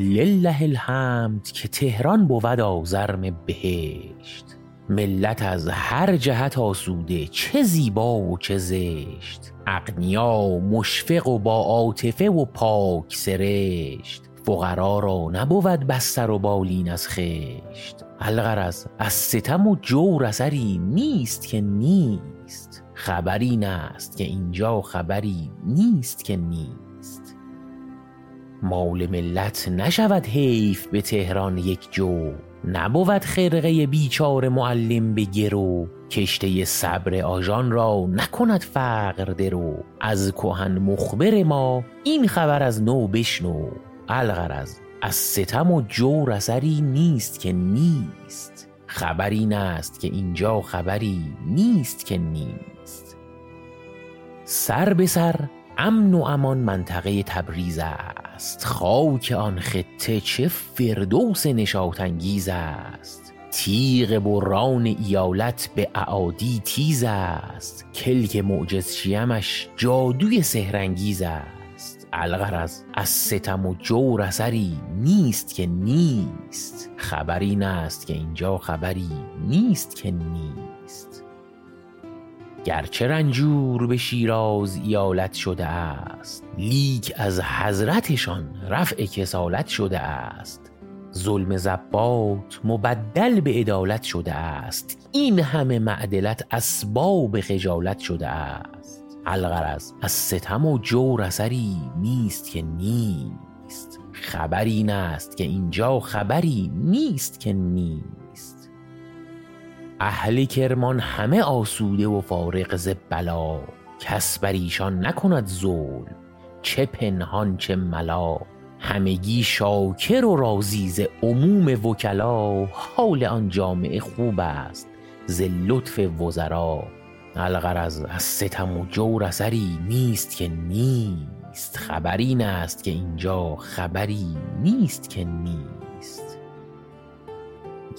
لله الحمد که تهران بود آزرم بهشت. ملت از هر جهت آسوده چه زیبا و چه زشت. اغنیا مشفق و با عاطفه و پاک سرشت. فقرا را نبود بستر و بالین از خشت. الغرض از ستم و جور اثری نیست که نیست. خبری این است که اینجا خبری نیست که نیست. مال ملت نشود حیف به تهران یک جو. نبود خرقه بیچاره معلم به گرو. کشته صبر آژان را نکند فقر درو. از کهن مخبر ما این خبر از نو بشنو. الغرض از ستم و جور اثری نیست که نیست. خبر این است که اینجا خبری نیست که نیست. سر به سر امن و امان منطقه تبریز است. خاک آن خطه چه فردوس نشاط انگیز است. تیغ بران ایالت به اعادی تیز است. کلک معجز شیمش جادوی سحرانگیز است. الغرض از ستم و جور اثری نیست که نیست. خبر این است که اینجا خبری نیست که نیست. گرچه رنجور به شیراز ایالت شده است لیک از حضرتشان رفع کسالت شده است. ظلم ضباط مبدل به عدالت شده است. این همه معدلت اسباب خجالت شده است. الغرض از ستم و جور اثری نیست که نیست. خبر این است که اینجا خبری نیست که نیست. اهل کرمان همه آسوده و فارغ ز بلا. کس بر ایشان نکند ظلم چه پنهان چه ملا. همگی شاکر و راضی ز عموم وکلا. حال آن جامعه خوب است ز لطف وزرا. الغرض از ستم و جور اثری نیست که نیست. خبر این است که اینجا خبری نیست که نیست.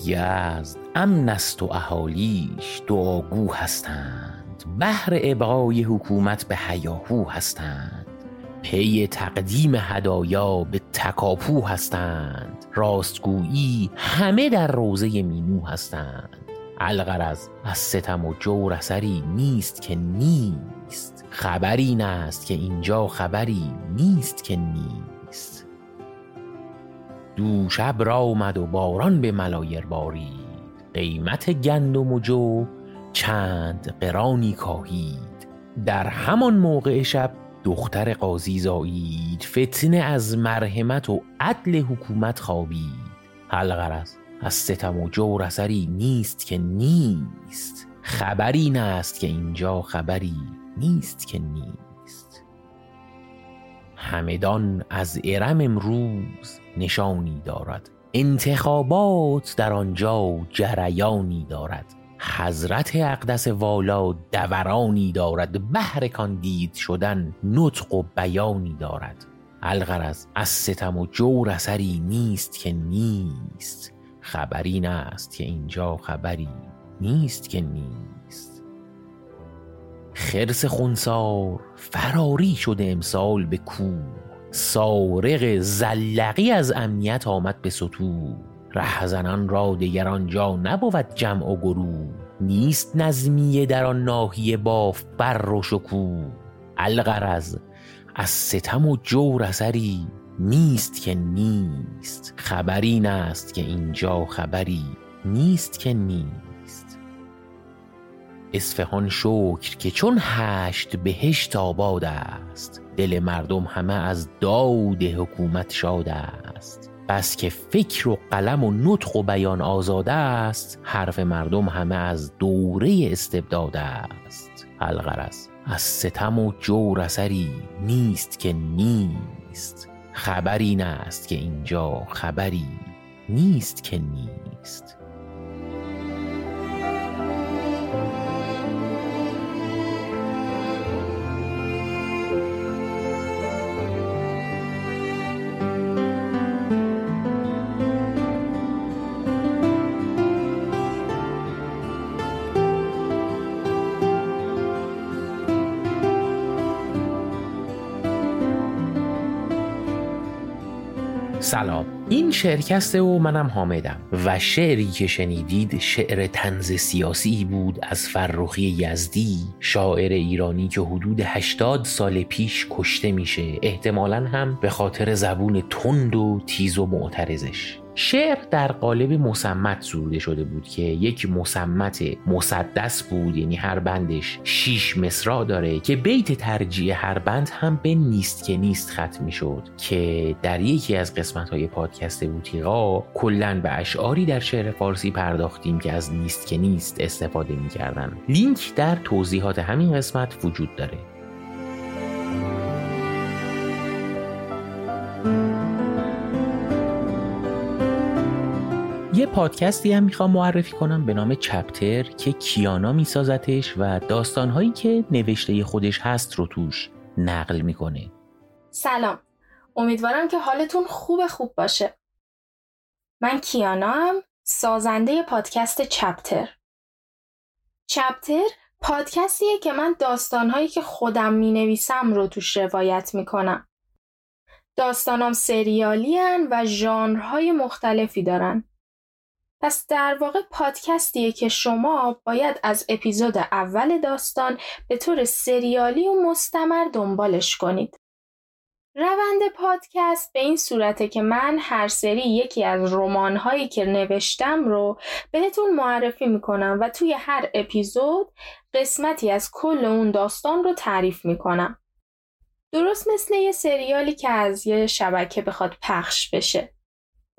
یزد امن است و اهالیش دعاگو هستند. بهر ابقای حکومت به هیاهو هستند. پی تقدیم هدایا به تکاپو هستند. راستگویی همه در روضه مینو هستند. الغرض از ستم و جور اثری نیست که نیست. خبر این است که اینجا خبری نیست که نیست. دوش ابر آمد و باران به ملایر بارید. قیمت گندم و جو چند قرانی کاهید. در همان موقع شب دختر قاضی زایید. فتنه از مرحمت و عدل حکومت خوابید. الغرض از ستم و جور اثری نیست که نیست. خبر این است که اینجا خبری نیست که نیست. همدان از ارم امروز نشانی دارد. انتخابات در آنجا جریانی دارد. حضرت اقدس والا دورانی دارد. بهر کاندید شدن نطق و بیانی دارد. الغرض از ستم و جور اثری نیست که نیست. خبر این است که اینجا خبری نیست که نیست. خرس خونسار فراری شده امسال به کوه. سارق زلقی از امنیت آمد به ستوه رهزنان را دگر آنجا نبود جمع و گروه نیست نظمیه در آن ناحیه با فر و شکوه الغرض از ستم و جور اثری نیست که نیست. خبر این است که اینجا خبری نیست که نیست. اصفهان شکر که چون هشت بهشت آباد است. دل مردم همه از داد حکومت شاد است. بس که فکر و قلم و نطق و بیان آزاده است حرف مردم همه از دوره استبداد است. الغرض از ستم و جور اثری نیست که نیست. خبر این است که اینجا خبری نیست که نیست. سلام. این شعرکسته و منم حامدم. و شعری که شنیدید شعر تنز سیاسی بود از فرخی یزدی شاعر ایرانی که حدود 80 سال پیش کشته میشه. احتمالا هم به خاطر زبون تند و تیز و معترضش. شعر در قالب مسمت سروده شده بود که یک مسمت مسدس بود یعنی هر بندش شیش مصرا داره که بیت ترجیح هر بند هم به نیست که نیست ختم می شد که در یکی از قسمت های پادکست بوتیقا کلا به اشعاری در شعر فارسی پرداختیم که از نیست که نیست استفاده می کردن. لینک در توضیحات همین قسمت وجود داره یه پادکستی هم می‌خوام معرفی کنم به نام چپتر که کیانا میسازتش و داستانهایی که نوشته خودش هست رو توش نقل می‌کنه سلام امیدوارم که حالتون خوب خوب باشه من کیانا هم سازنده پادکست چپتر چپتر پادکستیه که من داستانهایی که خودم می نویسم رو توش روایت می کنم. داستانام سریالی و ژانرهای مختلفی دارن. پس در واقع پادکستیه که شما باید از اپیزود اول داستان به طور سریالی و مستمر دنبالش کنید. روند پادکست به این صورته که من هر سری یکی از رمان‌هایی که نوشتم رو بهتون معرفی می‌کنم و توی هر اپیزود قسمتی از کل اون داستان رو تعریف می‌کنم. درست مثل یه سریالی که از یه شبکه بخواد پخش بشه.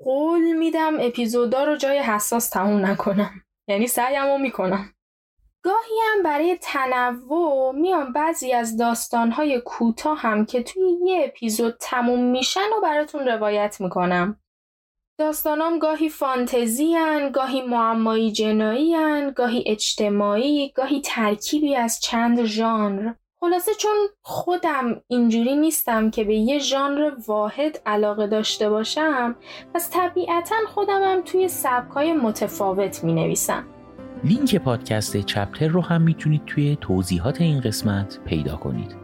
قول میدم اپیزودا رو جای حساس تموم نکنم. یعنی سعیمو می‌کنم. گاهی هم برای تنوع میام بعضی از داستانهای کوتاه هم که توی یه اپیزود تموم میشن و براتون روایت می‌کنم. داستانام گاهی فانتزی هن، گاهی معمایی جنایی هن، گاهی اجتماعی، گاهی ترکیبی از چند ژانر. خلاصه چون خودم اینجوری نیستم که به یه ژانر واحد علاقه داشته باشم پس طبیعتا خودمم توی سبکای متفاوت می نویسم لینک پادکست چپتر رو هم می‌تونید توی توضیحات این قسمت پیدا کنید.